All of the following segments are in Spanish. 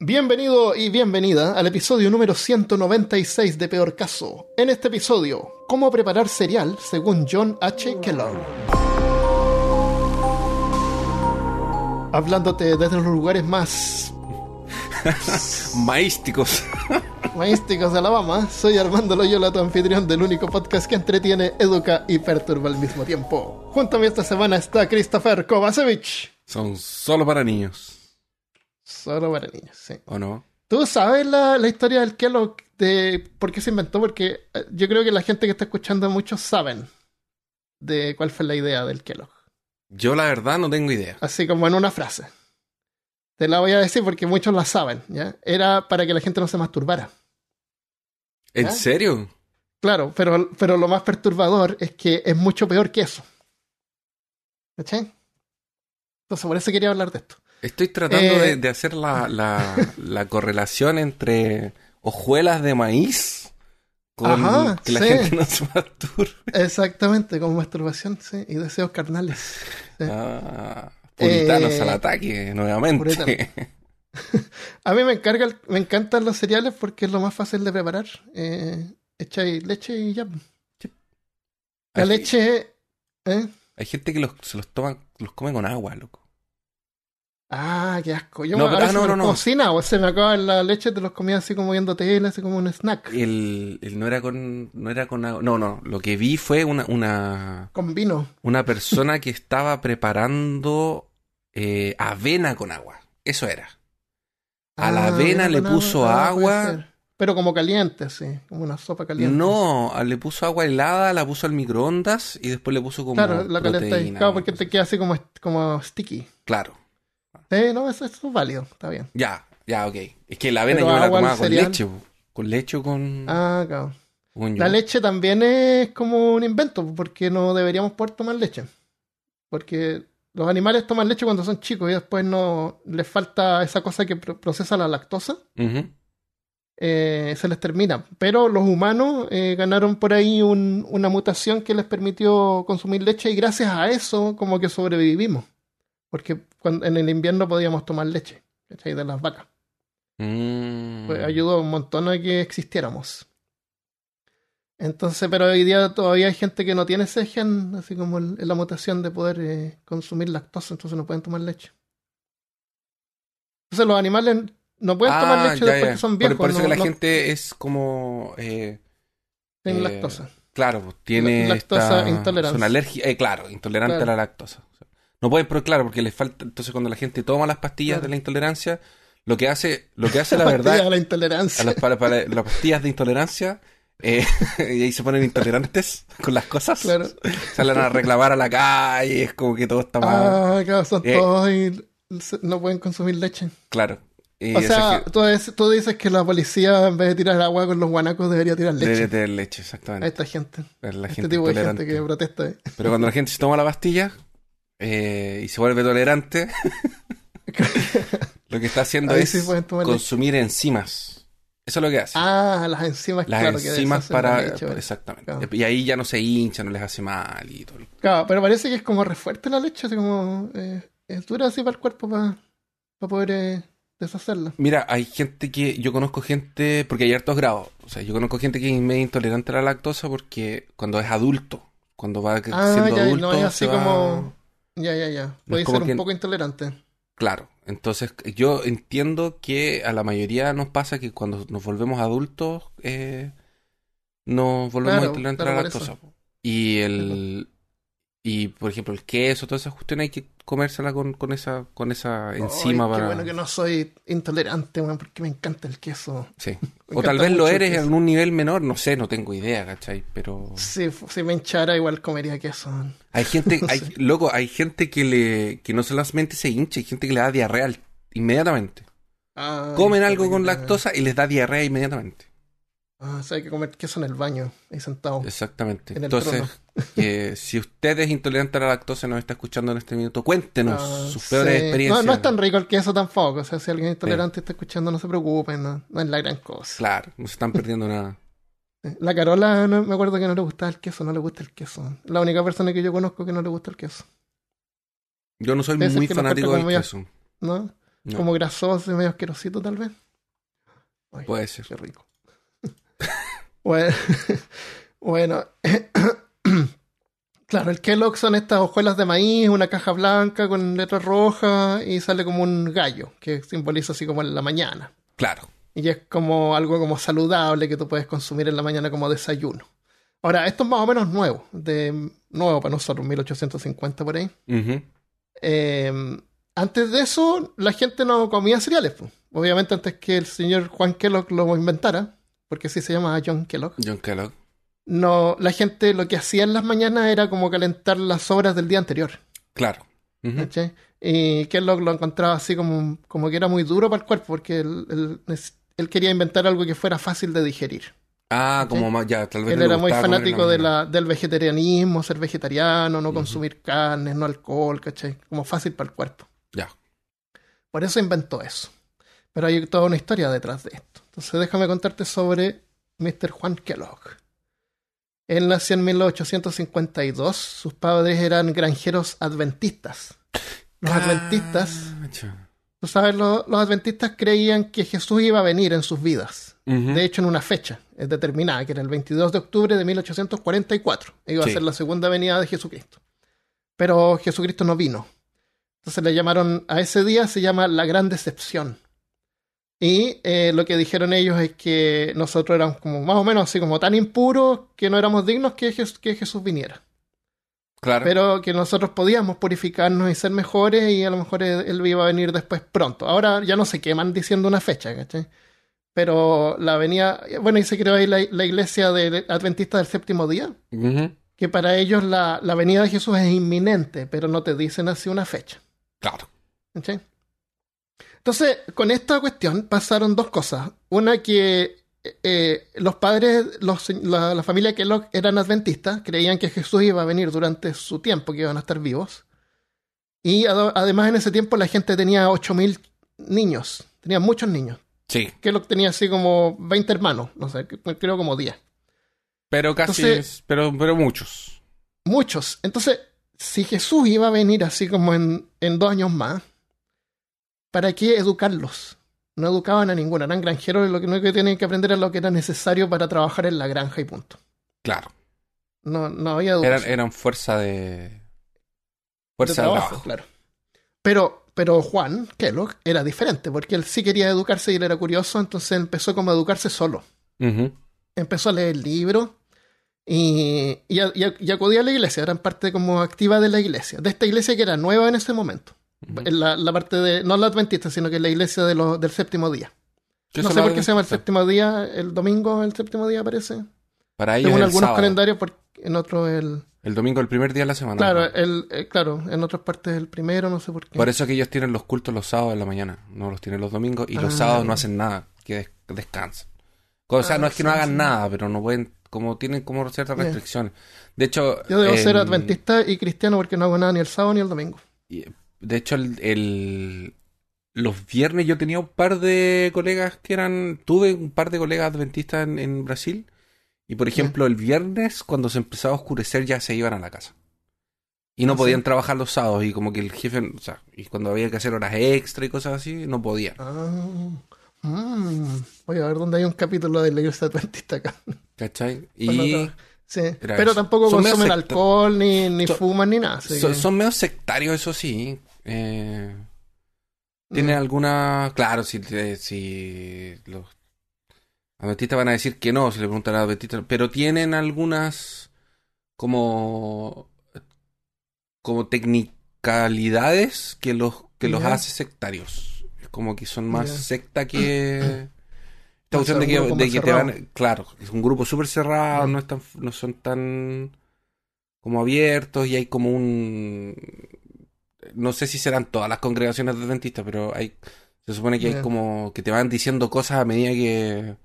Bienvenido y bienvenida al episodio número 196 de Peor Caso. En este episodio, ¿cómo preparar cereal según John H. Kellogg? Hablándote desde los lugares más Maísticos. maísticos de Alabama, soy Armando Loyola, tu anfitrión del único podcast que entretiene, educa y perturba al mismo tiempo. Junto a mí esta semana está Christopher Kovacevic. Son solo para niños. Solo para niños, sí. ¿O no? ¿Tú sabes la, la historia del Kellogg de por qué se inventó? Porque eh, yo creo que la gente que está escuchando muchos saben de cuál fue la idea del Kellogg. Yo la verdad no tengo idea. Así como en una frase. Te la voy a decir porque muchos la saben, ¿ya? Era para que la gente no se masturbara. ¿En serio? Claro, pero, pero lo más perturbador es que es mucho peor que eso. ¿Cachai? Entonces, por eso quería hablar de esto. Estoy tratando Eh. de, de hacer la, la, la correlación entre hojuelas de maíz con Ajá, que la sí. gente no se masturbe. Exactamente, como masturbación, sí, y deseos carnales. Sí. Ah, puritanos Eh, al ataque, nuevamente. A mí me, encarga, el- me encantan los cereales porque es lo más fácil de preparar. Eh, echáis leche y ya. La leche. ¿eh? Hay gente que los, se los toma, los come con agua, loco. Ah, qué asco. Yo No, me, pero- ah, no, no, cocina o se me acaba la leche, te los comía así como viendo tele, así como un snack. El, el no era con, no era con agua. No, no. Lo que vi fue una, una, Con vino. una persona que estaba preparando eh, avena con agua. Eso era. A la Ah, avena avena le puso Ah, agua. Pero como caliente, sí. Como una sopa caliente. No, le puso agua helada, la puso al microondas y después le puso como Claro, la proteína. Claro, porque te queda así como, como sticky. Claro. Sí, no, eso, eso es válido. Está bien. Ya, ya, ok. Es que la avena Pero yo me la tomaba con leche. Con leche o con... Ah, claro. con La leche también es como un invento, porque no deberíamos poder tomar leche. Porque los animales toman leche cuando son chicos y después no les falta esa cosa que pro- procesa la lactosa, eh, se les termina. Pero los humanos eh, ganaron por ahí un- una mutación que les permitió consumir leche y gracias a eso como que sobrevivimos. Porque cuando, en el invierno podíamos tomar leche ¿cachai? de las vacas. Mm. Pues ayudó un montón a que existiéramos. Entonces, pero hoy día todavía hay gente que no tiene ese gen, así como el- la mutación de poder eh, consumir lactosa, entonces no pueden tomar leche. Entonces los animales no pueden tomar Ah, leche ya, después ya. que son Por- viejos. Por, eso no- que la no gente es como... eh, eh, lactosa. Claro, pues tiene La- lactosa esta- intolerancia. Son alergia, eh, claro, intolerante Claro. a la lactosa. No pueden, pero claro, porque les falta. Entonces, cuando la gente toma las pastillas de la intolerancia, lo que hace, lo que hace la verdad, de la intolerancia. a las, para, para las pastillas de intolerancia, eh, y ahí se ponen intolerantes con las cosas, Claro. salen a reclamar a la calle, es como que todo está mal. Ah, claro, son Eh. todos y no pueden consumir leche. Claro. Y O sea, tú, dices- tú dices que la policía en vez de tirar agua con los guanacos debería tirar leche. debe tener leche, A exactamente. esta gente. La este gente tipo de gente que protesta. eh. Pero cuando la gente se toma la pastilla eh, y se vuelve tolerante, lo que está haciendo Ahí es sí consumir enzimas. Eso es lo que hace. Ah, las enzimas, Las claro, enzimas para... exactamente. Claro. Y ahí ya no se hincha, no les hace mal y todo. Claro, pero parece que es como re fuerte la leche, así como eh, es dura así para el cuerpo para poder eh, deshacerla. Mira, hay gente que... Yo conozco gente... Porque hay hartos grados. O sea, yo conozco gente que es medio intolerante a la lactosa porque cuando es adulto, cuando va Ah, siendo ya, adulto... no es así se va- como... Ya, ya, ya. Puede ser un que- poco intolerante. Claro, entonces yo entiendo que a la mayoría nos pasa que cuando nos volvemos adultos eh, nos volvemos Claro, intolerantes claro, a la lactosa. Y el y por ejemplo el queso, todas esas cuestiones hay que comérsela con, con esa con esa enzima Ay, para Qué bueno que no soy intolerante, weón, porque me encanta el queso. sí. O tal vez lo eres en un nivel menor, no sé, no tengo idea, ¿cachai? Pero Si, f- si me hinchara, igual comería queso. hay gente, hay, loco, hay gente que le que no solamente se hincha, hay gente que le da diarrea inmediatamente. Ay, Comen qué algo con lactosa y les da diarrea inmediatamente. Ah, o sea, hay que comer queso en el baño, ahí sentado. Exactamente. En el Entonces, que si usted es intolerante a la lactosa y nos está escuchando en este minuto, cuéntenos Ah, sus peores sí. experiencias. No, no es tan rico el queso tampoco. O sea, si alguien es intolerante está escuchando, no se preocupen, no, no es la gran cosa. Claro, no se están perdiendo nada. La Carola, no, me acuerdo que no le gustaba el queso, no le gusta el queso. La única persona que yo conozco que no le gusta el queso. Yo no soy Debe muy fanático del queso. ¿No? No, Como grasoso y medio asquerosito, tal vez. Ay, puede ser. Qué rico. Bueno, bueno. claro, el Kellogg son estas hojuelas de maíz, una caja blanca con letras rojas y sale como un gallo, que simboliza así como en la mañana. Claro. Y es como algo como saludable que tú puedes consumir en la mañana como desayuno. Ahora, esto es más o menos nuevo, de nuevo para nosotros, 1850 por ahí. Eh, antes de eso, la gente no comía cereales. Obviamente antes que el señor Juan Kellogg lo inventara, porque así se llama John Kellogg, John Kellogg. no, la gente lo que hacía en las mañanas era como calentar las sobras del día anterior. Claro. ¿cachai? Y Kellogg lo encontraba así como, como que era muy duro para el cuerpo, porque él, él- él quería inventar algo que fuera fácil de digerir. Ah, como más, ya, tal vez Él era muy fanático de mañana. la, del vegetarianismo, ser vegetariano, no consumir carnes, no alcohol, ¿cachai? Como fácil para el cuerpo. Ya. Por eso inventó eso. Pero hay toda una historia detrás de esto. Entonces déjame contarte sobre Mr. Juan Kellogg. Él nació en 1852. Sus padres eran granjeros adventistas. Los adventistas, Cacha. tú sabes, lo- los adventistas creían que Jesús iba a venir en sus vidas. De hecho, en una fecha determinada, que era el 22 de octubre de 1844. Iba Sí. a ser la segunda venida de Jesucristo. Pero Jesucristo no vino. Entonces le llamaron, a ese día se llama la gran decepción. Y eh, lo que dijeron ellos es que nosotros éramos como más o menos así como tan impuros que no éramos dignos que, Jes- que Jesús viniera. Claro. Pero que nosotros podíamos purificarnos y ser mejores y a lo mejor él, iba a venir después pronto. Ahora ya no se queman diciendo una fecha, ¿cachai? Pero la venía, bueno, y se creó ahí la, la iglesia de Adventista del séptimo día, que para ellos la, la venida de Jesús es inminente, pero no te dicen así una fecha. Claro. ¿cachai? Entonces, con esta cuestión pasaron dos cosas. Una que eh, los padres, los, la, la familia Kellogg eran adventistas, creían que Jesús iba a venir durante su tiempo, que iban a estar vivos. Y además en ese tiempo la gente tenía 8.000 niños, tenía muchos niños. Sí. Kellogg tenía así como 20 hermanos, no sé, creo como 10. Pero casi, Entonces- pero, pero muchos. Muchos. Entonces, si Jesús iba a venir así como en, en dos años más, ¿para qué educarlos? No educaban a ninguno, eran granjeros lo que único que tenían que aprender era lo que era necesario para trabajar en la granja y punto. Claro. No, no había Eran, educación. eran fuerza de. de Fuerza de trabajo, trabajo. claro. Pero, pero Juan Kellogg era diferente, porque él sí quería educarse y él era curioso, entonces empezó como a educarse solo. Empezó a leer libros y, y, y acudía a la iglesia, eran parte como activa de la iglesia, de esta iglesia que era nueva en ese momento. La, la parte de, no la adventista, sino que la iglesia de lo- del séptimo día. ¿Qué no sé por qué se llama el séptimo día, el domingo el séptimo día parece. Para ellos Según el algunos sábado. calendarios, porque en otros el... El domingo, el primer día de la semana. Claro, ¿no? el, eh, claro, en otras partes el primero, no sé por qué. Por eso que ellos tienen los cultos los sábados en la mañana, no los tienen los domingos, y los Ah. sábados no hacen nada, que des- descansan. O sea, Ah, no es que no hagan sí. nada, pero no pueden, como tienen como ciertas restricciones. De hecho, Yo debo ser en- adventista y cristiano porque no hago nada ni el sábado ni el domingo. y- De hecho, el, el- los viernes yo tenía un par de colegas que eran, tuve un par de colegas adventistas en, en Brasil, y por ejemplo, el viernes, cuando se empezaba a oscurecer, ya se iban a la casa. Y no Ah, podían trabajar los sábados, y como que el jefe, o sea, y cuando había que hacer horas extra y cosas así, no podían. Ah, mm. voy a ver dónde hay un capítulo de la iglesia adventista acá. ¿Cachai? Y. Sí, pero tampoco consumen alcohol, ni, ni Son- fuman, ni nada. son, que- son medio sectarios, eso sí. Eh, Tienen Mm. alguna. Claro, si, si los adventistas van a decir que no, si le preguntan a los adventistas, pero tienen algunas como como tecnicalidades que los que los hace sectarios. Es como que son más secta que esta cuestión de que, de te van, claro, es un grupo súper cerrado, Mm. no están, no son tan como abiertos y hay como un no sé si serán todas las congregaciones adventistas, pero hay Se supone que hay como que te van diciendo cosas a medida que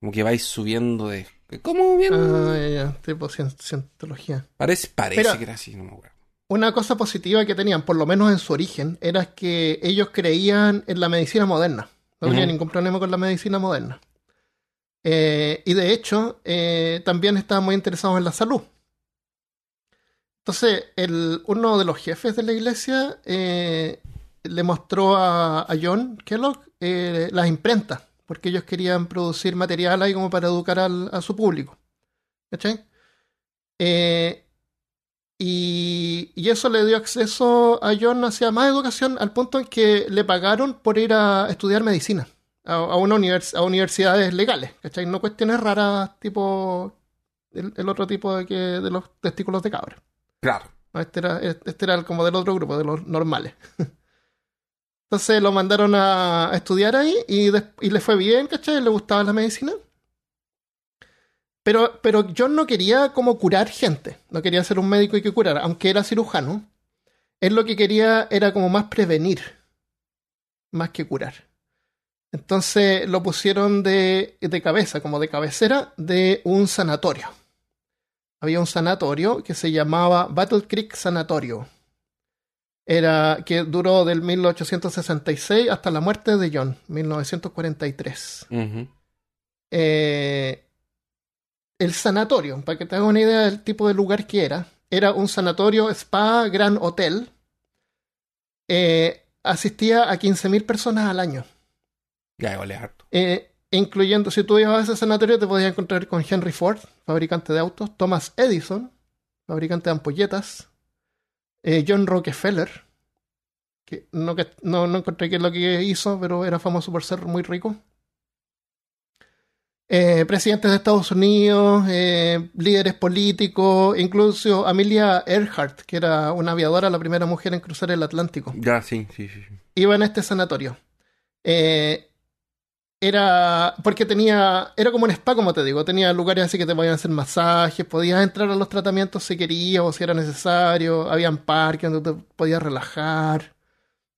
como que vais subiendo de como bien Ah, ya, tipo cien- cientología. parece parece Pero- que era así, no me acuerdo. Una cosa positiva que tenían, por lo menos en su origen, era que ellos creían en la medicina moderna. No tenía Ujú. ningún problema con la medicina moderna. Eh, y de hecho, eh, también estaban muy interesados en la salud. Entonces, el, uno de los jefes de la iglesia eh, le mostró a, John Kellogg eh, las imprentas, porque ellos querían producir material ahí como para educar a su público. ¿Cachai? Eh, y, eso le dio acceso a John hacia más educación al punto en que le pagaron por ir a estudiar medicina a, una universidades legales, ¿cachai? No cuestiones raras tipo el, el otro tipo de, que, de los testículos de cabra. Este era, este era el- como del otro grupo, de los normales. Entonces lo mandaron a, estudiar ahí y, y le fue bien, ¿cachai? Le gustaba la medicina. Pero, pero John no quería como curar gente, no quería ser un médico y que curara, aunque era cirujano. Él lo que quería era como más prevenir, más que curar. Entonces lo pusieron de cabeza, como de cabecera, de un sanatorio. Había un sanatorio que se llamaba Battle Creek Sanatorio. Era que duró del 1866 hasta la muerte de John, 1943. Ujú. Eh, el sanatorio, para que te hagas una idea del tipo de lugar que era, era un sanatorio spa gran hotel. Eh, asistía a 15.000 personas al año. Ya es harto. Eh, incluyendo, si tú ibas a ese sanatorio, te podías encontrar con Henry Ford, fabricante de autos, Thomas Edison, fabricante de ampolletas, eh, John Rockefeller, que no, no, no encontré qué es lo que hizo, pero era famoso por ser muy rico. Eh, presidentes de Estados Unidos, eh, líderes políticos, incluso Amelia Earhart, que era una aviadora, la primera mujer en cruzar el Atlántico Ya, sí, sí, sí. sí. iba en este sanatorio. Eh, era porque tenía, era como un spa, como te digo, tenía lugares así que te podían hacer masajes, podías entrar a los tratamientos si querías o si era necesario, habían parques donde te podías relajar.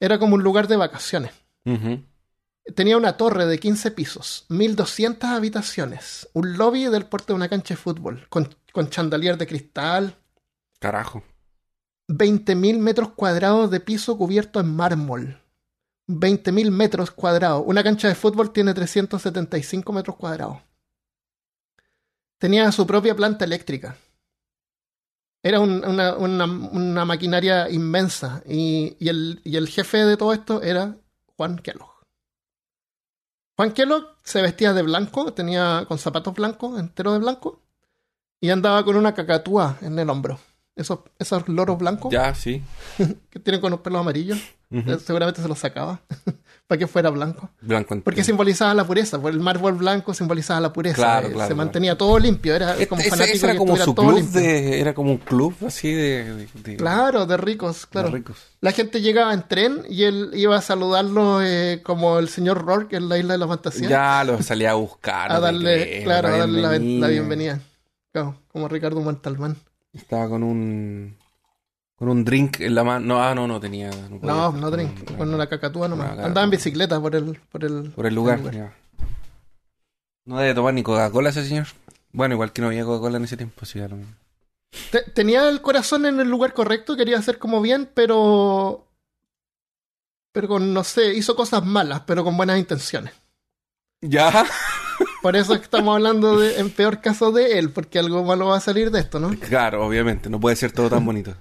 Era como un lugar de vacaciones. Tenía una torre de 15 pisos, 1200 habitaciones, un lobby del porte de una cancha de fútbol, con, con chandelier de cristal, Carajo. 20.000 metros cuadrados de piso cubierto en mármol. 20.000 metros cuadrados. Una cancha de fútbol tiene 375 metros cuadrados. Tenía su propia planta eléctrica. Era un- una, maquinaria inmensa. Y, y el, y el jefe de todo esto era Juan Kellogg. Juan Kellogg se vestía de blanco, tenía con zapatos blancos, entero de blanco, y andaba con una cacatúa en el hombro. Esos, esos loros blancos Ya, sí. que tienen con los pelos amarillos. Eh, Seguramente se los sacaba para que fuera blanco. Blanco entero. Porque simbolizaba la pureza, porque el mármol blanco simbolizaba la pureza. Claro, eh, claro, se claro. mantenía todo limpio, era Este- como fanático ese era que como su todo club limpio. de era como un club así de, de- de- Claro, de ricos, de claro. ricos. La gente llegaba en tren y él iba a saludarlo eh, como el señor Rourke en la isla de la fantasía. Ya lo salía a buscar. a darle, claro, a darle la, la bienvenida. Claro, como Ricardo Montalbán. Estaba con un con un drink en la mano. No, ah, no, no tenía. No, podía No, drink, con- con una cacatúa nomás. Una Andaba en bicicleta por el, por el, Por el lugar. ya. No debe tomar ni Coca-Cola ese señor. Bueno, igual que no había Coca-Cola en ese tiempo, sí, ya lo mismo. Te- tenía el corazón en el lugar correcto, quería hacer como bien, pero. Pero con, no sé, hizo cosas malas, pero con buenas intenciones. Ya. Por eso es que estamos hablando de, en peor caso de él, porque algo malo va a salir de esto, ¿no? Claro, obviamente, no puede ser todo tan bonito.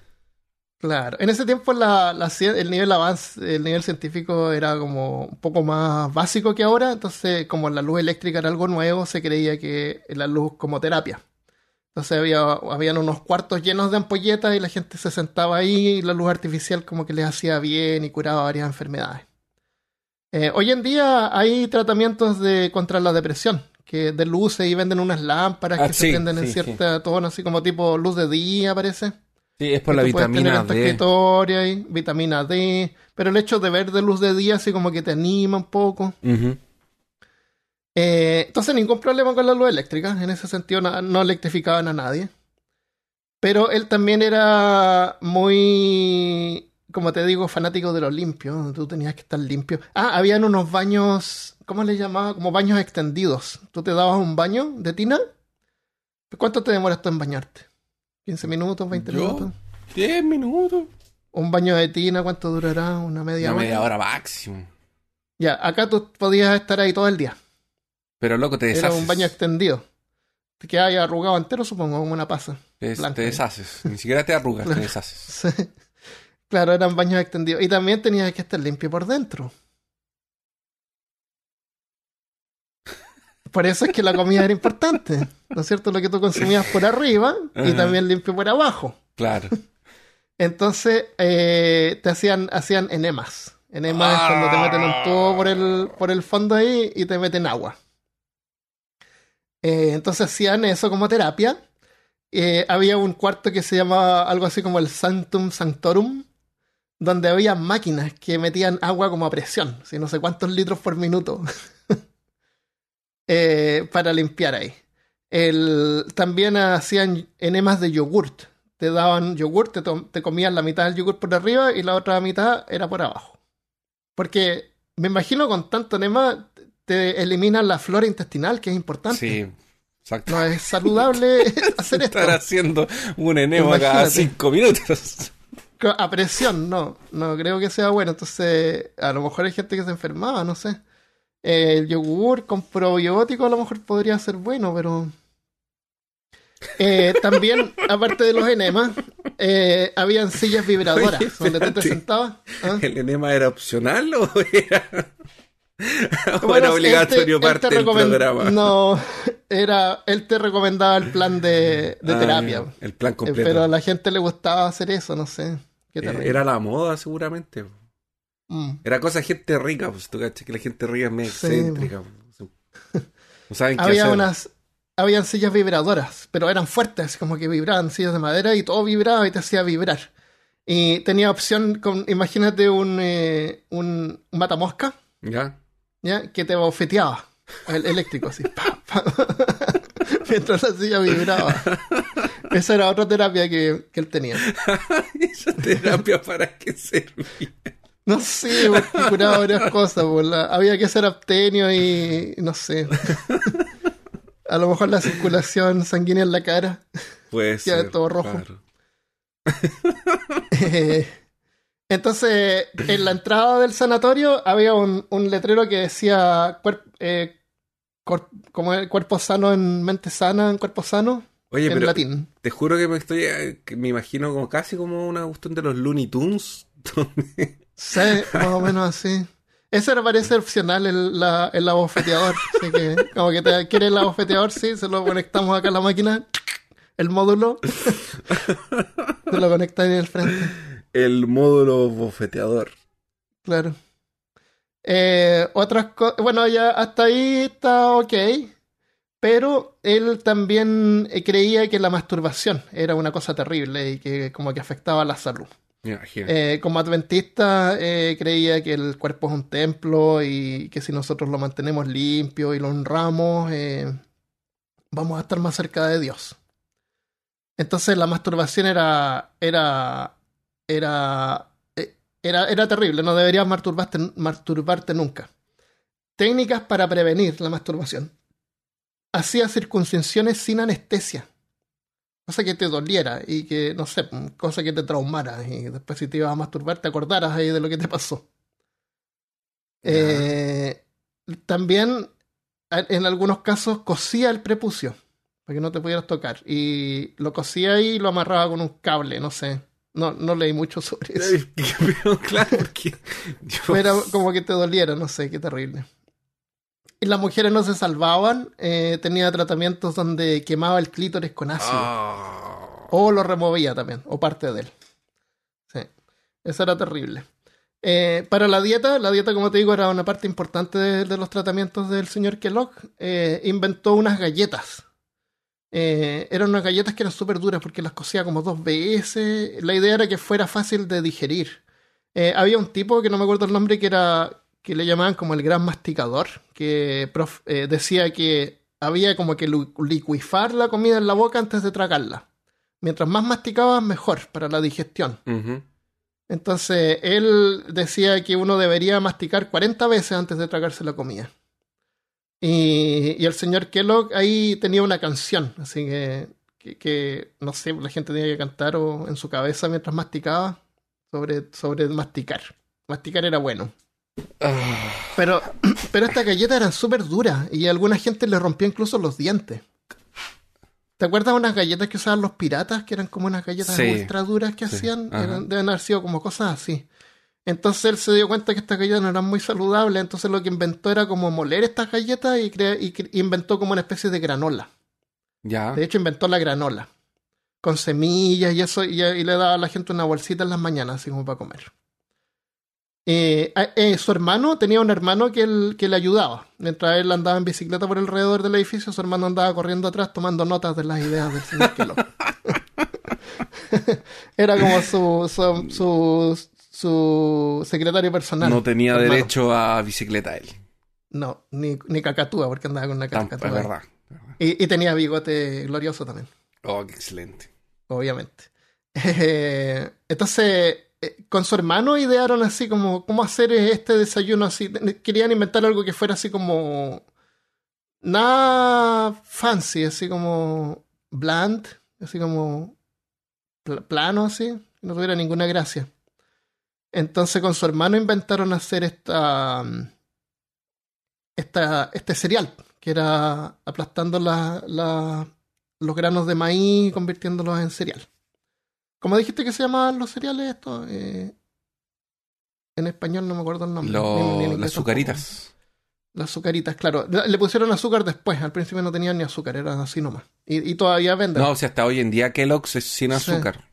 Claro. En ese tiempo la, la cien- el nivel avance, el nivel científico era como un poco más básico que ahora, entonces como la luz eléctrica era algo nuevo, se creía que la luz como terapia. Entonces había habían unos cuartos llenos de ampolletas y la gente se sentaba ahí y la luz artificial como que les hacía bien y curaba varias enfermedades. Eh, hoy en día hay tratamientos de contra la depresión, que de luces y venden unas lámparas Ah, que sí, se prenden en sí, cierta tono, así como tipo luz de día, parece. Sí, es por la que tener vitamina D. y vitamina D. Pero el hecho de ver de luz de día así como que te anima un poco. Eh, entonces ningún problema con la luz eléctrica. En ese sentido no, no electrificaban a nadie. Pero él también era muy como te digo, fanático de lo limpio. Tú tenías que estar limpio. Ah, habían unos baños, ¿cómo les llamaba? Como baños extendidos. Tú te dabas un baño de tina. ¿Cuánto te demoras tú en bañarte? ¿15 minutos, 20 Yo, minutos? 10 minutos. Un baño de tina, ¿cuánto durará? Una media Una hora. media hora máximo. Ya, acá tú podías estar ahí todo el día. Pero loco, te Era deshaces. un baño extendido. Te quedabas ahí arrugado entero, supongo, como una pasa. Te, blanca. te deshaces. Ni siquiera te arrugas, te deshaces. Sí. Claro, eran baños extendidos. Y también tenías que estar limpio por dentro. Por eso es que la comida era importante. ¿No es cierto? Lo que tú consumías por arriba y también limpio por abajo. Claro. Entonces eh, te hacían, hacían enemas. Enemas es cuando te meten un tubo por el, por el fondo ahí y te meten agua. Eh, entonces hacían eso como terapia. Eh, había un cuarto que se llamaba algo así como el Sanctum Sanctorum, donde había máquinas que metían agua como a presión, si no sé cuántos litros por minuto, eh, para limpiar ahí. El, también hacían enemas de yogurt. Te daban yogurt, te, te comían la mitad del yogurt por arriba y la otra mitad era por abajo. Porque me imagino con tanto enema te eliminan la flora intestinal, que es importante. Sí. Exacto. No es saludable hacer esto. Estar haciendo un enema cada cinco minutos. A presión, no, no creo que sea bueno. Entonces, a lo mejor hay gente que se enfermaba, no sé. Eh, el yogur con probiótico a lo mejor podría ser bueno, pero. Eh, también, aparte de los enemas, eh, habían sillas vibradoras Oye, donde tú te sentabas. ¿ah? ¿El enema era opcional o era, o Bueno, era obligatorio te- él te parte del programa? No, era, él te recomendaba el plan de, de Ah, terapia. El plan Eh, completo. Pero a la gente le gustaba hacer eso, no sé. Qué Eh. Era la moda, seguramente. Mm. Era cosa de gente rica, pues tú cachas que la gente rica es medio Sí, excéntrica. pues. No saben qué había hacer. unas habían sillas vibradoras, pero eran fuertes, como que vibraban sillas de madera y todo vibraba y te hacía vibrar. Y tenía opción con, imagínate un, eh, un matamosca, ¿Ya? ¿ya? Que te bofeteaba. El eléctrico, así. pa, pa. Mientras la silla vibraba. Esa era otra terapia que, que él tenía. ¿Esa terapia para qué servía? No sé, porque curaba varias cosas. pues, la- había que ser abstenio y no sé. A lo mejor la circulación sanguínea en la cara. Ya, ser. todo rojo. claro. Eh, Entonces, en la entrada del sanatorio había un, un letrero que decía eh, como el cuerpo sano en mente sana, en cuerpo sano, Oye, en pero latín. te juro que me estoy eh, que me imagino como casi como una cuestión de los Looney Tunes. donde- Sí, más o menos así. Ese era parece opcional el, la, el abofeteador. Así que, como que te quiere el abofeteador, sí, se lo conectamos acá a la máquina, el módulo. se lo conecta en el frente. el módulo bofeteador. Claro. Eh, otras cosas. Bueno, ya hasta ahí está ok. Pero él también eh, creía que la masturbación era una cosa terrible y que como que afectaba a la salud. Eh, como adventista eh, creía que el cuerpo es un templo y que si nosotros lo mantenemos limpio y lo honramos, vamos a estar más cerca de Dios. Entonces la masturbación era era era era, era terrible, no deberías masturbarte, masturbarte nunca. Técnicas para prevenir la masturbación. Hacía circuncisión sin anestesia cosa que te doliera y que, no sé, cosa que te traumara y después si te ibas a masturbar te acordaras ahí de lo que te pasó. Eh, también en algunos casos cosía el prepucio para que no te pudieras tocar y lo cosía y lo amarraba con un cable, no sé. No, no leí mucho sobre eso. Pero claro, porque como que te doliera, no sé, qué terrible. Y las mujeres no se salvaban, eh, tenía tratamientos donde quemaba el clítoris con ácido. Ah. O lo removía también, o parte de él. Sí, eso era terrible. Eh, para la dieta, la dieta, como te digo, era una parte importante de, de los tratamientos del señor Kellogg. Eh, inventó unas galletas. Eh, eran unas galletas que eran súper duras porque las cocía como dos veces. La idea era que fuera fácil de digerir. Eh, había un tipo que no me acuerdo el nombre que era que le llamaban como el gran masticador, que prof- eh, decía que había como que licuifar la comida en la boca antes de tragarla. Mientras más masticabas, mejor para la digestión. Entonces, él decía que uno debería masticar 40 veces antes de tragarse la comida. Y, y el señor Kellogg ahí tenía una canción, así que, que, que, no sé, la gente tenía que cantar o en su cabeza mientras masticaba sobre, sobre masticar. Masticar era bueno. Pero, pero estas galletas eran súper duras y a alguna gente le rompía incluso los dientes. ¿Te acuerdas de unas galletas que usaban los piratas? Que eran como unas galletas Sí. ultra duras que Sí. hacían. Eran- deben haber sido como cosas así. Entonces él se dio cuenta que estas galletas no eran muy saludables. Entonces lo que inventó era como moler estas galletas y, crea- y cre- inventó como una especie de granola. Ya. De hecho, inventó la granola. Con semillas y eso. Y, y le daba a la gente una bolsita en las mañanas, así como para comer. Eh, eh, su hermano tenía un hermano que, él- que le ayudaba. Mientras él andaba en bicicleta por alrededor del edificio, su hermano andaba corriendo atrás tomando notas de las ideas del señor. Era como su, su, su, su secretario personal. No tenía hermano. derecho a bicicleta él. No, ni, ni cacatúa, porque andaba con una cacatúa. es verdad. Y, y tenía bigote glorioso también. Oh, qué excelente. obviamente. Eh, entonces, eh, con su hermano idearon así como, ¿cómo hacer este desayuno así? Querían inventar algo que fuera así como, nada fancy, así como bland, así como pl- plano, así, no tuviera ninguna gracia. Entonces con su hermano inventaron hacer esta, esta este cereal, que era aplastando la, la- los granos de maíz y convirtiéndolos en cereal. ¿Cómo dijiste que se llamaban los cereales estos? Eh, en español no me acuerdo el nombre. Lo- Ni- ni en inglés las azucaritas. Las azucaritas, claro. Le pusieron azúcar después. Al principio no tenían ni azúcar, eran así nomás. Y, y todavía venden. No, o sea, hasta hoy en día Kellogg's es sin azúcar. Sí,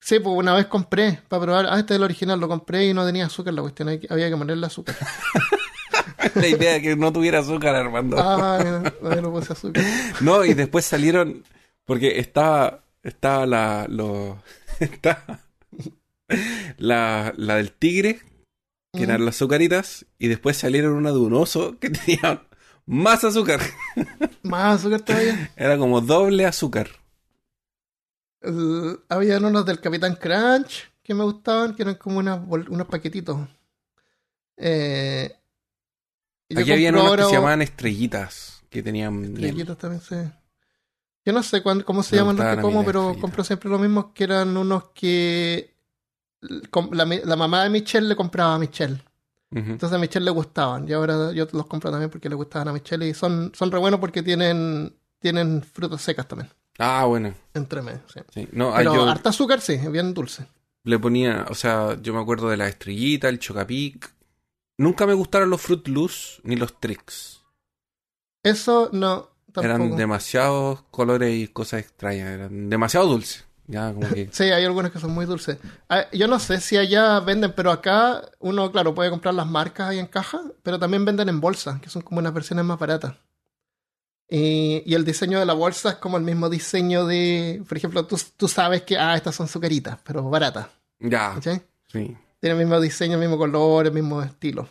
pues una vez compré para probar. Ah, este es el original, lo compré y no tenía azúcar la cuestión. Había que ponerle azúcar. La idea de que no tuviera azúcar, Armando. Ah, no le puse azúcar. No, y después salieron. Porque estaba. Estaba la. Lo, estaba la, la del tigre, que eran las azucaritas. Y después salieron una de un oso que tenía más azúcar. Más azúcar todavía. Era como doble azúcar. El- habían unos del Capitán Crunch que me gustaban, que eran como unas unos paquetitos. Eh, Aquí habían compro unos que se llamaban estrellitas. Que tenían. Estrellitas también se... Yo no sé cuán- cómo se Me llaman los que como, pero estrellitas. compro siempre lo mismo, que eran unos que la, mamá de Michelle le compraba a Michelle. Entonces a Michelle le gustaban. Y ahora yo los compro también porque le gustaban a Michelle. Y son, son re buenos porque tienen, tienen frutas secas también. Ah, bueno. Entre medio, sí. Sí. No, ah, Pero yo harta azúcar, sí, bien dulce. le ponía. O sea, yo me acuerdo de la estrellita, el chocapic. Nunca me gustaron los Fruit Loose ni los Tricks. Eso no, tampoco. Eran demasiados colores y cosas extrañas. Eran demasiado dulces. Ya, como que. Sí, hay algunos que son muy dulces. Ah, Yo no sé si allá venden, pero acá uno, claro, puede comprar las marcas ahí en caja, pero también venden en bolsa, que son como unas versiones más baratas. Y, y el diseño de la bolsa es como el mismo diseño de, por ejemplo, tú, tú sabes que, ah, estas son sucaritas, pero baratas. Ya, ¿cachai? sí. Tiene el mismo diseño, el mismo color, el mismo estilo.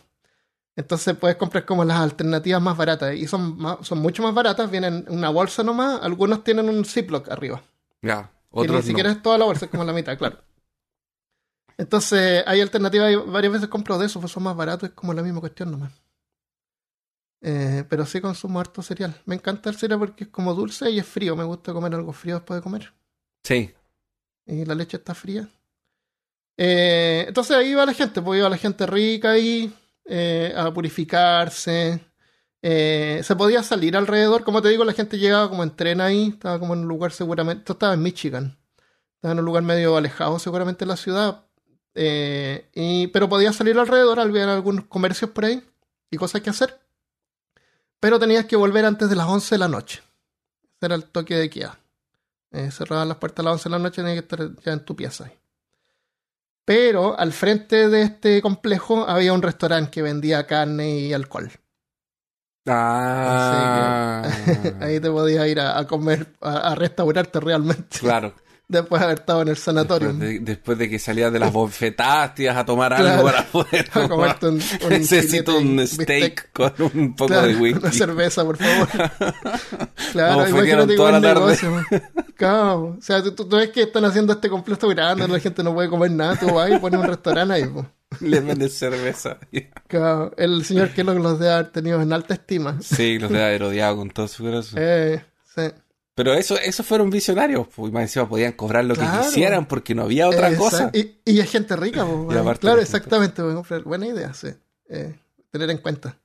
Entonces puedes comprar como las alternativas más baratas. Y son, más- son mucho más baratas, vienen en una bolsa nomás, algunos tienen un Ziploc arriba. Ya. Que ni Otros siquiera no. es toda la bolsa, es como la mitad, claro. Entonces, hay alternativas, varias veces compro de esos, pues son más baratos, es como la misma cuestión nomás. Eh, pero sí consumo harto cereal. Me encanta el cereal porque es como dulce y es frío. Me gusta comer algo frío después de comer. Sí. Y la leche está fría. Eh, entonces ahí va la gente, pues iba la gente rica ahí eh, a purificarse. Eh, se podía salir alrededor, como te digo, la gente llegaba como en tren ahí, estaba como en un lugar seguramente, esto estaba en Michigan, estaba en un lugar medio alejado seguramente de la ciudad, y, pero podía salir alrededor, había algunos comercios por ahí y cosas que hacer, pero tenías que volver antes de las 11 de la noche, ese era el toque de queda. Eh, cerraban las puertas a las 11 de la noche, tenías que estar ya en tu pieza ahí. Pero al frente de este complejo había un restaurante que vendía carne y alcohol. Ah. Ahí te podías ir a, a comer, a, a restaurarte realmente. claro. Después de haber estado en el sanatorio. Después de, después de que salías de las bofetadas, te ibas a tomar Claro. algo para poder. A comerte un- un Necesito un steak con un poco Claro, de whisky. Una cerveza, por favor. claro, Nos imagínate tarde. negocio. Claro, o sea, tú, tú ves que están haciendo este complejo grande, la gente no puede comer nada, tú vas y pones un restaurante ahí. po. Le vendes cerveza. Claro, el señor Kellogg los debe haber tenido en alta estima. Sí, los de haber odiado con todo su corazón. Eh, sí. Pero eso, esos fueron visionarios. Pues, y más encima podían cobrar lo Claro. que quisieran porque no había otra Exacto. cosa. Y, y es gente rica, Y aparte claro, la gente- exactamente. comprar. Buena idea, sí. Eh, tener en cuenta.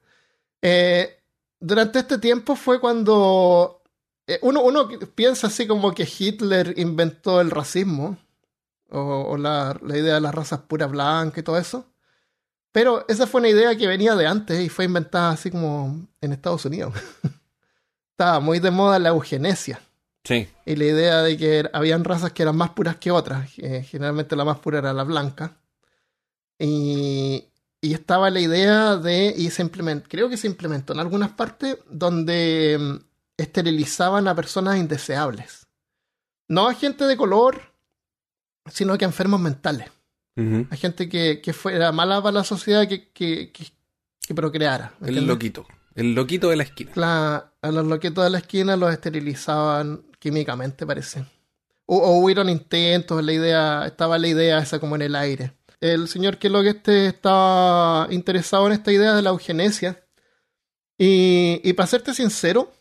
Eh, durante este tiempo fue cuando eh, uno, uno piensa así como que Hitler inventó el racismo o, o la, la idea de las razas puras blancas y todo eso. Pero esa fue una idea que venía de antes y fue inventada así como en Estados Unidos. Estaba muy de moda la eugenesia. Sí. Y la idea de que habían razas que eran más puras que otras. eh, generalmente la más pura era la blanca. Y, y estaba la idea de, y se implementó, creo que se implementó en algunas partes, donde mm, esterilizaban a personas indeseables. No a gente de color, sino que a enfermos mentales. A gente que, que fuera mala para la sociedad que, que, que, procreara. ¿me El loquito. El loquito de la esquina. La- a los loquitos de la esquina los esterilizaban químicamente, parece. O, o hubieron intentos, la idea, estaba la idea esa como en el aire. El señor Kellogg este estaba interesado en esta idea de la eugenesia. Y, y para serte sincero,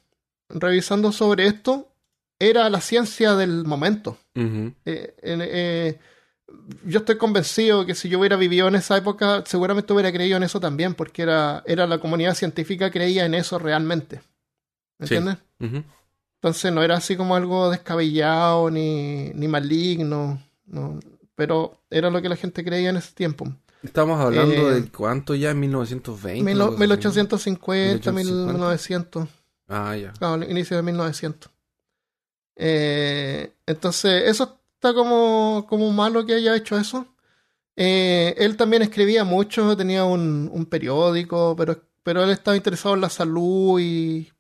revisando sobre esto, era la ciencia del momento. Eh, eh, yo estoy convencido que si yo hubiera vivido en esa época, seguramente hubiera creído en eso también, porque era, era la comunidad científica creía en eso realmente. ¿Me Sí. entiendes? Entonces no era así como algo descabellado ni, ni maligno, no, pero era lo que la gente creía en ese tiempo. Estamos hablando Eh, de cuánto ya, 1920. Mil- una cosa así. 1850, 1850. 1900. Ah, ya. Claro, inicio de 1900. Eh, entonces, eso está como, como malo que haya hecho eso. Eh, él también escribía mucho, tenía un, un periódico, pero, pero él estaba interesado en la salud y,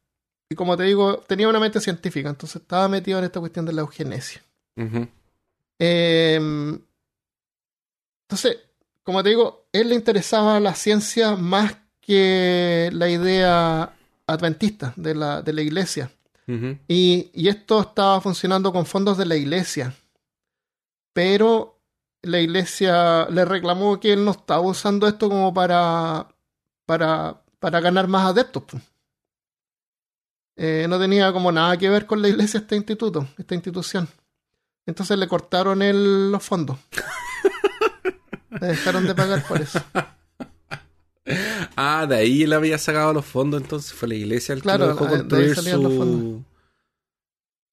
y, como te digo, tenía una mente científica, entonces estaba metido en esta cuestión de la eugenesia. Eh, entonces, como te digo, él le interesaba la ciencia más que la idea adventista de la, de la iglesia. Y, y esto estaba funcionando con fondos de la iglesia. Pero la iglesia le reclamó que él no estaba usando esto como para, para, para ganar más adeptos. Eh, no tenía como nada que ver con la iglesia este instituto, esta institución. Entonces le cortaron el- los fondos. Le dejaron de pagar por eso. Ah, de ahí él había sacado los fondos, entonces fue la iglesia el Claro, que lo dejó de ahí construir los fondos.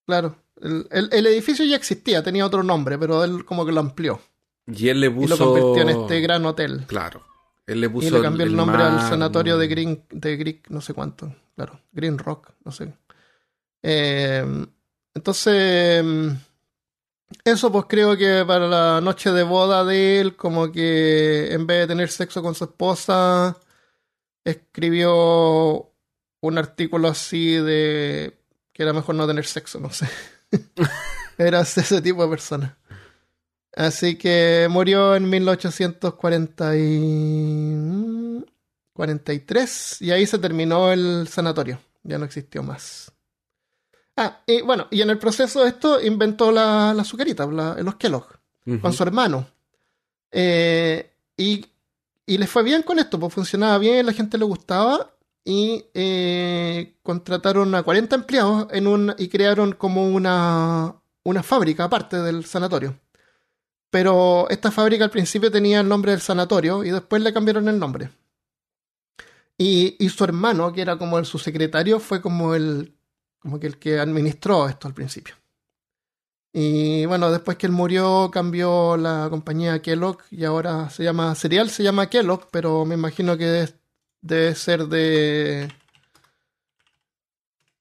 Claro. El, el- el edificio ya existía, tenía otro nombre, pero él como que lo amplió. Y él le puso... Y lo convirtió en este gran hotel. Claro. Él le puso Y le cambió el, nombre al sanatorio de Green, de Greek, no sé cuánto. Claro, Green Rock, no sé. Eh, entonces, eso pues creo que para la noche de boda de él, como que en vez de tener sexo con su esposa, escribió un artículo así de que era mejor no tener sexo, no sé. era ese tipo de persona. Así que murió en 1843 y ahí se terminó el sanatorio. Ya no existió más. Ah, y bueno, y en el proceso de esto inventó la, la azucarita, la- los Kellogg, con su hermano. Eh, y, y le fue bien con esto, pues funcionaba bien, la gente le gustaba y eh, contrataron a 40 empleados en un, y crearon como una, una fábrica aparte del sanatorio. Pero esta fábrica al principio tenía el nombre del sanatorio y después le cambiaron el nombre. Y, y su hermano, que era como el, su secretario, fue como el, como que el que administró esto al principio. Y bueno, después que él murió, cambió la compañía Kellogg y ahora se llama Cereal, se llama Kellogg, pero me imagino que debe, debe ser de.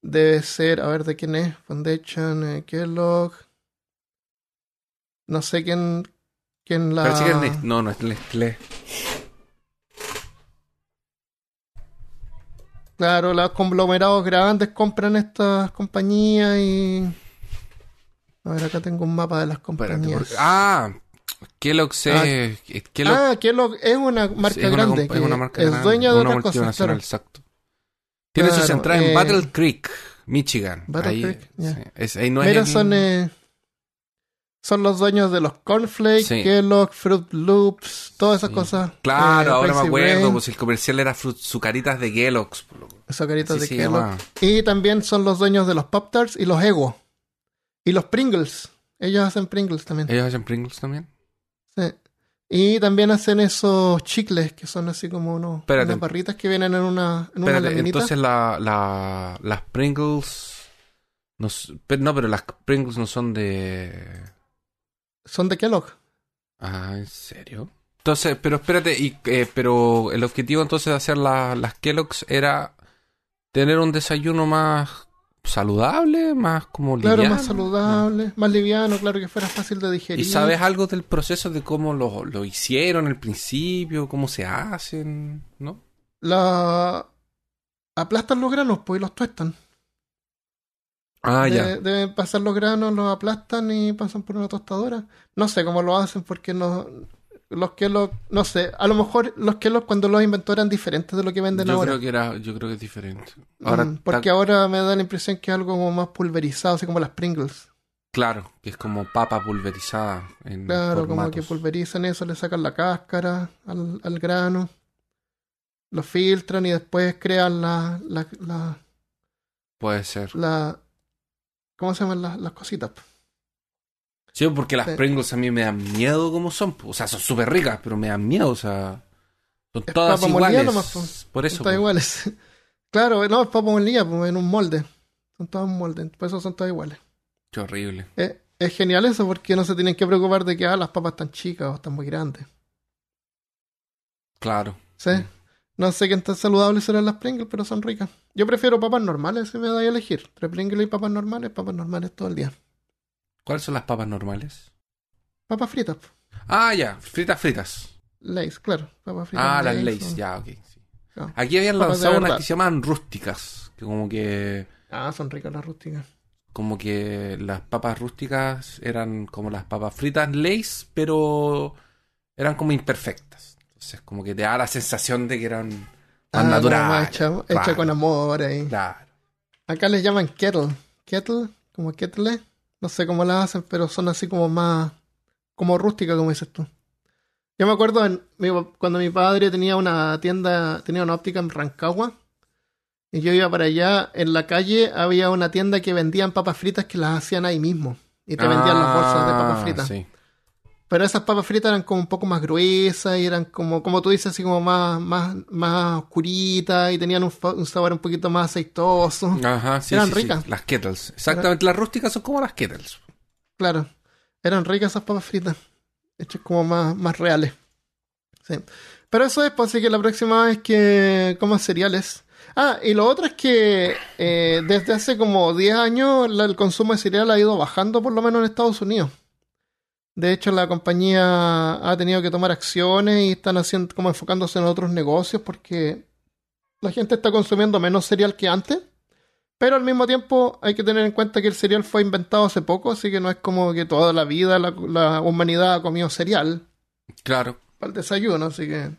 Debe ser, a ver de quién es, Foundation, eh, Kellogg. No sé quién, quién la. Parece que es Nest- No, no es Nestlé. Claro, los conglomerados grandes compran estas compañías y. A ver, acá tengo un mapa de las Espérate, compañías. porque- ah, Kellogg's Ah, es... Kellogg- Ah, Kellogg es una marca es una grande. es una marca es grande, dueña de una multinacional, Claro. exacto. Tiene su central en eh, Battle Creek, Michigan. Battle ahí, Creek, sí. Es- ahí no Mira, son, eh, son los dueños de los Cornflakes, Sí. Kellogg, Fruit Loops, todas esas Sí. cosas. Claro, Eh, ahora me Crazy acuerdo, Brain, pues el comercial era frut- sucaritas de Kellogg's. por loco. esas caritas Así de Kellogg. llamaba. Y también son los dueños de los Pop Tarts y los Ego. Y los Pringles. Ellos hacen Pringles también. ¿Ellos hacen Pringles también? Sí. Y también hacen esos chicles que son así como unos, Espérate. unas barritas que vienen en una, en Espérate, entonces la, la, las Pringles... No, no, pero las Pringles no son de... Son de Kellogg. Ah, ¿en serio? Entonces, pero espérate, y, eh, pero el objetivo entonces de hacer la- las Kellogg's era tener un desayuno más saludable, más como Claro, liviano. más saludable, más liviano, claro que fuera fácil de ¿Y digerir. sabes algo del proceso de cómo lo, lo hicieron al principio, cómo se hacen, no? La... Aplastan los granos, pues, y los tuestan. Ah, De- ya. Deben pasar los granos, los aplastan y pasan por una tostadora. No sé cómo lo hacen porque no... Los que los... No sé, a lo mejor los que los cuando los inventó eran diferentes de lo que venden Yo ahora. creo que era, yo creo que es diferente. Ahora, Mm, porque ta- ahora me da la impresión que es algo como más pulverizado, así como las Pringles. claro, que es como papa pulverizada en Claro, como que pulverizan eso, le sacan la cáscara al, al grano, lo filtran y después crean la, la, la, Puede ser. la- ¿cómo se llaman las, las cositas? Sí, porque las. Pringles a mí me dan miedo como son. O sea, son súper ricas, pero me dan miedo. O sea, son todas iguales. nomás. Por eso. Están po. iguales. claro, no, es papa molida, pues, en un molde. Son todas un molde, por eso son todas iguales. Qué horrible. Es, es genial eso porque no se tienen que preocupar de que ah, las papas están chicas o están muy grandes. Claro. ¿Sí? No sé qué tan saludables serán las Pringles, pero son ricas. Yo prefiero papas normales si me da a elegir. Entre Pringles y papas normales, papas normales todo el día. ¿Cuáles son las papas normales? Papas fritas. Ah, ya. Fritas, fritas. Lays, claro. Papas fritas. Ah, las Lay's, o- Ya, ok. sí. Ah. Aquí habían lanzado unas que se llamaban rústicas. Que como que... Ah, son ricas las rústicas. Como que las papas rústicas eran como las papas fritas Lays, pero eran como imperfectas. Entonces, como que te da la sensación de que eran más Ah, naturales. hecha, hecha con amor ahí. Claro. Acá les llaman kettle. Kettle, como kettle. No sé cómo las hacen, pero son así como más. como rústicas, como dices tú. Yo me acuerdo en- cuando mi padre tenía una tienda, tenía una óptica en Rancagua. Y yo iba para allá, en la calle había una tienda que vendían papas fritas que las hacían ahí mismo. Y te vendían las bolsas de papas Ah, fritas. Sí. Pero esas papas fritas eran como un poco más gruesas y eran como, como tú dices, así como más, más, más oscuritas y tenían un, un sabor un poquito más aceitoso. Ajá, sí, Eran sí, sí. ricas. Las kettles. Exactamente, las rústicas son como las kettles. Claro, eran ricas esas papas fritas, hechas como más, más reales. Sí. Pero eso es, pues, así que la próxima vez que comas cereales. Ah, y lo otro es que eh, desde hace como 10 años la- el consumo de cereal ha ido bajando, por lo menos en Estados Unidos. De hecho, la compañía ha tenido que tomar acciones y están haciendo, como enfocándose en otros negocios porque la gente está consumiendo menos cereal que antes. Pero al mismo tiempo hay que tener en cuenta que el cereal fue inventado hace poco, así que no es como que toda la vida la, la humanidad ha comido cereal Claro. para el desayuno, así que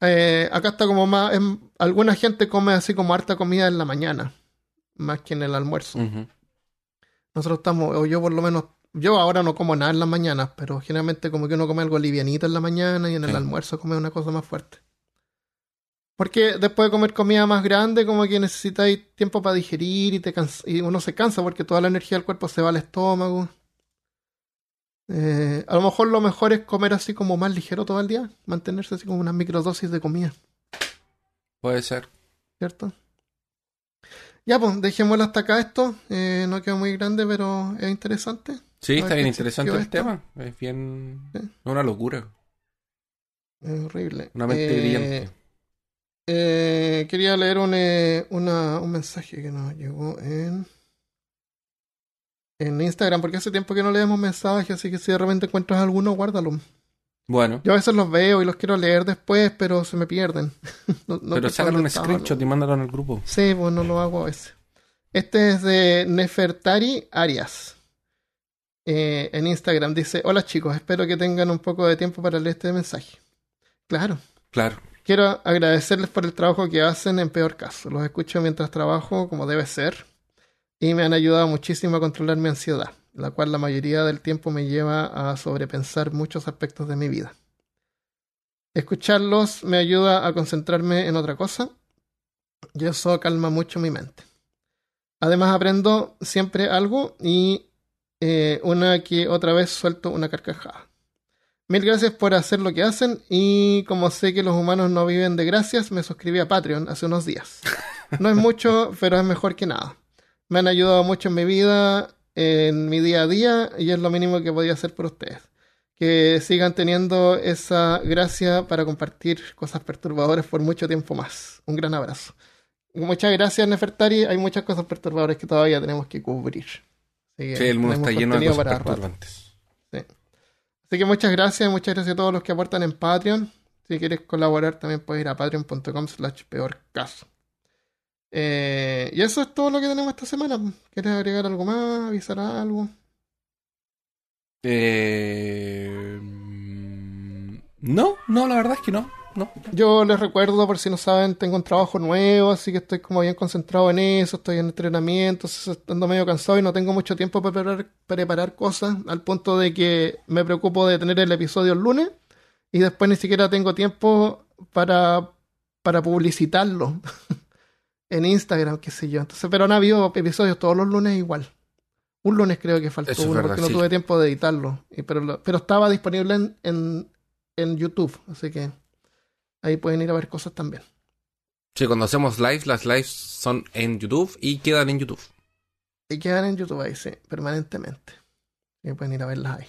eh, acá está como más, alguna gente come así como harta comida en la mañana, más que en el almuerzo. Nosotros estamos, o yo por lo menos, yo ahora no como nada en las mañanas, pero generalmente como que uno come algo livianito en la mañana y en el Sí. almuerzo come una cosa más fuerte. Porque después de comer comida más grande, como que necesitáis tiempo para digerir y, te y uno se cansa porque toda la energía del cuerpo se va al estómago. Eh, a lo mejor lo mejor es comer así como más ligero todo el día, mantenerse así como unas microdosis de comida, Puede ser. ¿cierto? Ya, pues, dejémoslo hasta acá esto. Eh, no quedó muy grande, pero es interesante. Sí, está bien interesante el tema. Es bien. Es una locura. Es horrible. Una mente Eh, brillante. eh, quería leer un, eh, una- un mensaje que nos llegó en, en Instagram, porque hace tiempo que no leemos mensajes, así que si de repente encuentras alguno, guárdalo. Bueno, Yo a veces los veo y los quiero leer después, pero se me pierden. No- no pero dónde un screenshot y mándalo en el grupo. Sí, pues no lo hago a veces. Este es de Nefertari Arias. Eh, en Instagram dice, hola chicos, espero que tengan un poco de tiempo para leer este mensaje. Claro. Claro. Quiero agradecerles por el trabajo que hacen en peor caso. Los escucho mientras trabajo como debe ser y me han ayudado muchísimo a controlar mi ansiedad, la cual la mayoría del tiempo me lleva a sobrepensar muchos aspectos de mi vida. Escucharlos me ayuda a concentrarme en otra cosa y eso calma mucho mi mente. Además aprendo siempre algo y eh, una que otra vez suelto una carcajada. Mil gracias por hacer lo que hacen y como sé que los humanos no viven de gracias, me suscribí a Patreon hace unos días. No es mucho, pero es mejor que nada. Me han ayudado mucho en mi vida, en mi día a día y es lo mínimo que podía hacer por ustedes. Que sigan teniendo esa gracia para compartir cosas perturbadoras por mucho tiempo más. Un gran abrazo. Muchas gracias, Nefertari. Hay muchas cosas perturbadoras que todavía tenemos que cubrir. Así que Sí, el mundo está lleno de cosas perturbantes. Sí. Así que muchas gracias, muchas gracias a todos los que aportan en Patreon. Si quieres colaborar, también puedes ir a patreon.com slash peor caso. Eh, y eso es todo lo que tenemos esta semana. ¿Quieres agregar algo más? ¿Avisar algo? Eh, mm, no, no, la verdad es que no. No. Yo les recuerdo, por si no saben, tengo un trabajo nuevo, así que estoy como bien concentrado en eso, estoy en entrenamiento, entonces ando medio cansado y no tengo mucho tiempo para preparar, preparar cosas, al punto de que me preocupo de tener el episodio el lunes y después ni siquiera tengo tiempo para, para publicitarlo en Instagram, qué sé yo. Entonces, pero han habido episodios todos los lunes igual. Un lunes creo que faltó Eso uno verdad, porque no tuve tiempo de editarlo, y, pero, pero estaba disponible en, en, en YouTube, así que ahí pueden ir a ver cosas también. Sí, cuando hacemos lives, las lives son en YouTube y quedan en YouTube. Y quedan en YouTube ahí, sí, permanentemente. Y pueden ir a verlas ahí.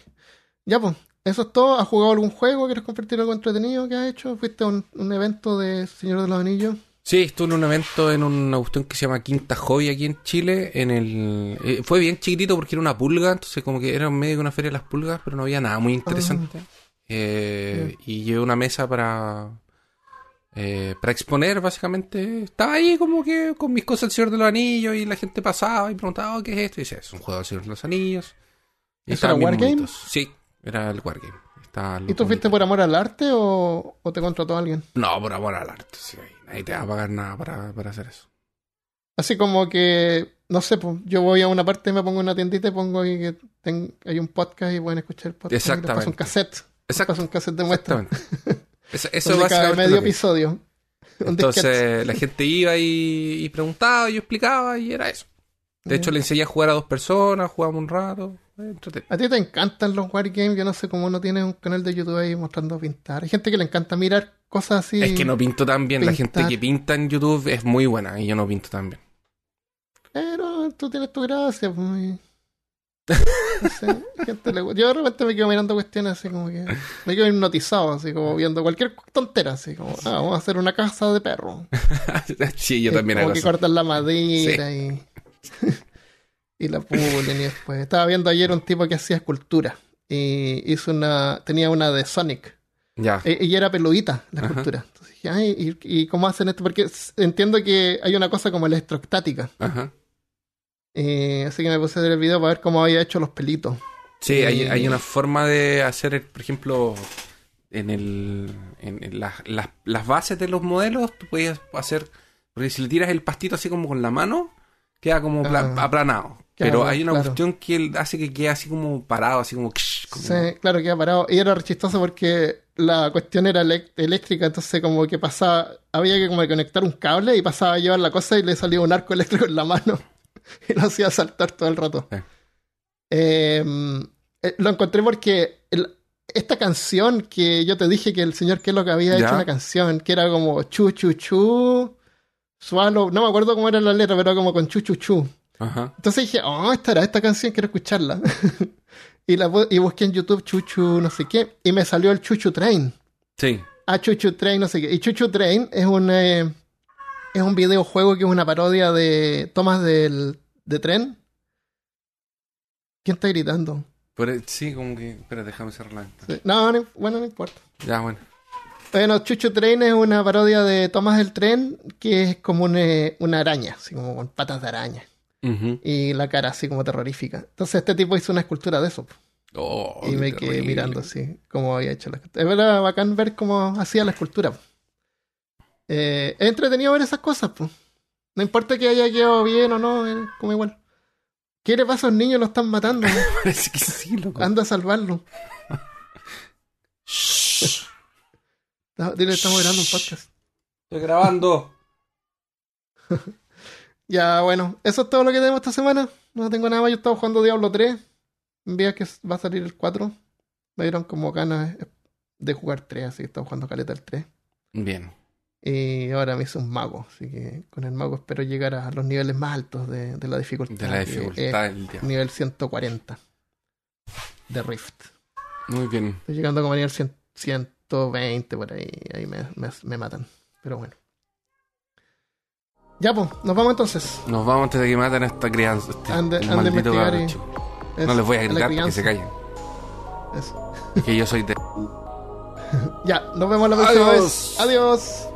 Ya, pues, eso es todo. ¿Has jugado algún juego? ¿Quieres compartir algo entretenido que has hecho? ¿Fuiste a un, un evento de Señor de los Anillos? Sí, estuve en un evento en una cuestión que se llama Quinta Hobby aquí en Chile. En el eh, fue bien chiquitito porque era una pulga, entonces como que era medio de una feria de las pulgas, pero no había nada muy interesante. Eh, Y llevé una mesa para eh, para exponer, básicamente. Estaba ahí como que con mis cosas del Señor de los Anillos y la gente pasaba y preguntaba, "Oh, ¿qué es esto? Y decía, es un juego del Señor de los Anillos. Y ¿Eso era Wargame? Sí, era el Wargame. ¿Y tú fuiste por amor al arte o, o te contrató alguien? No, por amor al arte. Sí, nadie te va a pagar nada para, para hacer eso. Así como que, no sé, pues yo voy a una parte, me pongo en una tiendita y pongo ahí que ten- hay un podcast y pueden escuchar el podcast. y les paso un Exactamente. cassette. Les Exacto. paso un cassette de muestra. Exactamente. Eso, eso cabe básicamente medio episodio. Entonces la gente iba y, y preguntaba, y yo explicaba y era eso. De hecho, le enseñé a jugar a dos personas, jugamos un rato. eh. A ti te encantan los wargames, yo no sé cómo no tienes un canal de YouTube ahí mostrando pintar. Hay gente que le encanta mirar cosas así. Es que no pinto tan bien. La gente que pinta en YouTube es muy buena y yo no pinto tan bien. Pero tú tienes tu gracia, pues. Y- No sé, hay gente le gu- Yo de repente me quedo mirando cuestiones así como que. Me quedo hipnotizado, así como viendo cualquier tontera, así como, ah, vamos a hacer una casa de perro. sí, yo también como hago que eso. cortan la madera y. y la pulen y después. Estaba viendo ayer un tipo que hacía escultura. Y hizo una. Tenía una de Sonic. Ya. E- Ella era peludita, la Ajá. escultura. Entonces dije, ay, ¿y, y cómo hacen esto? Porque entiendo que hay una cosa como electrostática. Ajá. Eh, así que me puse a ver el video para ver cómo había hecho los pelitos. Sí, hay, Eh, hay una forma de hacer, por ejemplo, en el en, en las, las, las bases de los modelos, tú puedes hacer, porque si le tiras el pastito así como con la mano, queda como Ah. aplanado. Claro, Pero hay una claro. cuestión que hace que quede así como parado, así como... como- Sí, claro, que parado. Y era chistoso porque la cuestión era eléctrica, entonces como que pasaba, había que como conectar un cable y pasaba a llevar la cosa y le salía un arco eléctrico en la mano. y lo hacía saltar todo el rato. Sí. Eh, lo encontré porque el- esta canción que yo te dije que el señor Kellogg había Ya. hecho una canción que era como chu chu chu, swallow, no me acuerdo cómo era la letra, pero como con chu chu chu. Ajá. Entonces dije, oh, esta era esta canción, quiero escucharla. y, la, y busqué en YouTube Chuchu no sé qué, y me salió el Chuchu Train. Sí. Ah, Chuchu Train no sé qué. Y Chuchu Train es un, eh, es un videojuego que es una parodia de tomas del, de tren. ¿Quién está gritando? Pero, sí, como que... Espera, déjame cerrar la ventana. Sí. No, no, bueno, no importa. Ya, bueno. Bueno, Chuchu Train es una parodia de tomas del tren que es como una, una araña, así como con patas de araña. Y la cara así como terrorífica. Entonces este tipo hizo una escultura de eso. Oh, y me quedé terrible. mirando así, cómo había hecho la escultura. Era bacán ver cómo hacía la escultura. Eh, es entretenido ver esas cosas, pues. No importa que haya quedado bien o no, es como igual. ¿Qué le pasa a los niños? Lo están matando. ¿no? Parece que sí, loco. Anda a salvarlo. Shh. No, Dile, estamos grabando un podcast. Estoy grabando. Ya, bueno, eso es todo lo que tenemos esta semana. No tengo nada más. Yo estaba jugando Diablo 3. Vía que va a salir el 4. Me dieron como ganas de jugar 3, así que estaba jugando caleta el 3. Bien. Y ahora me hice un mago, así que con el mago espero llegar a los niveles más altos de, de la dificultad. De la que dificultad del nivel 140 de Rift. Muy bien. Estoy llegando como a nivel 100 120 por ahí. Ahí me, me- me matan. Pero bueno. Ya, pues, nos vamos entonces. Nos vamos antes de que maten a esta crianza. Este Ande- ande a investigar y- No les voy a gritar porque crianza. se callen. Eso. Que yo soy de. Ya, nos vemos la próxima Adiós. vez. Adiós.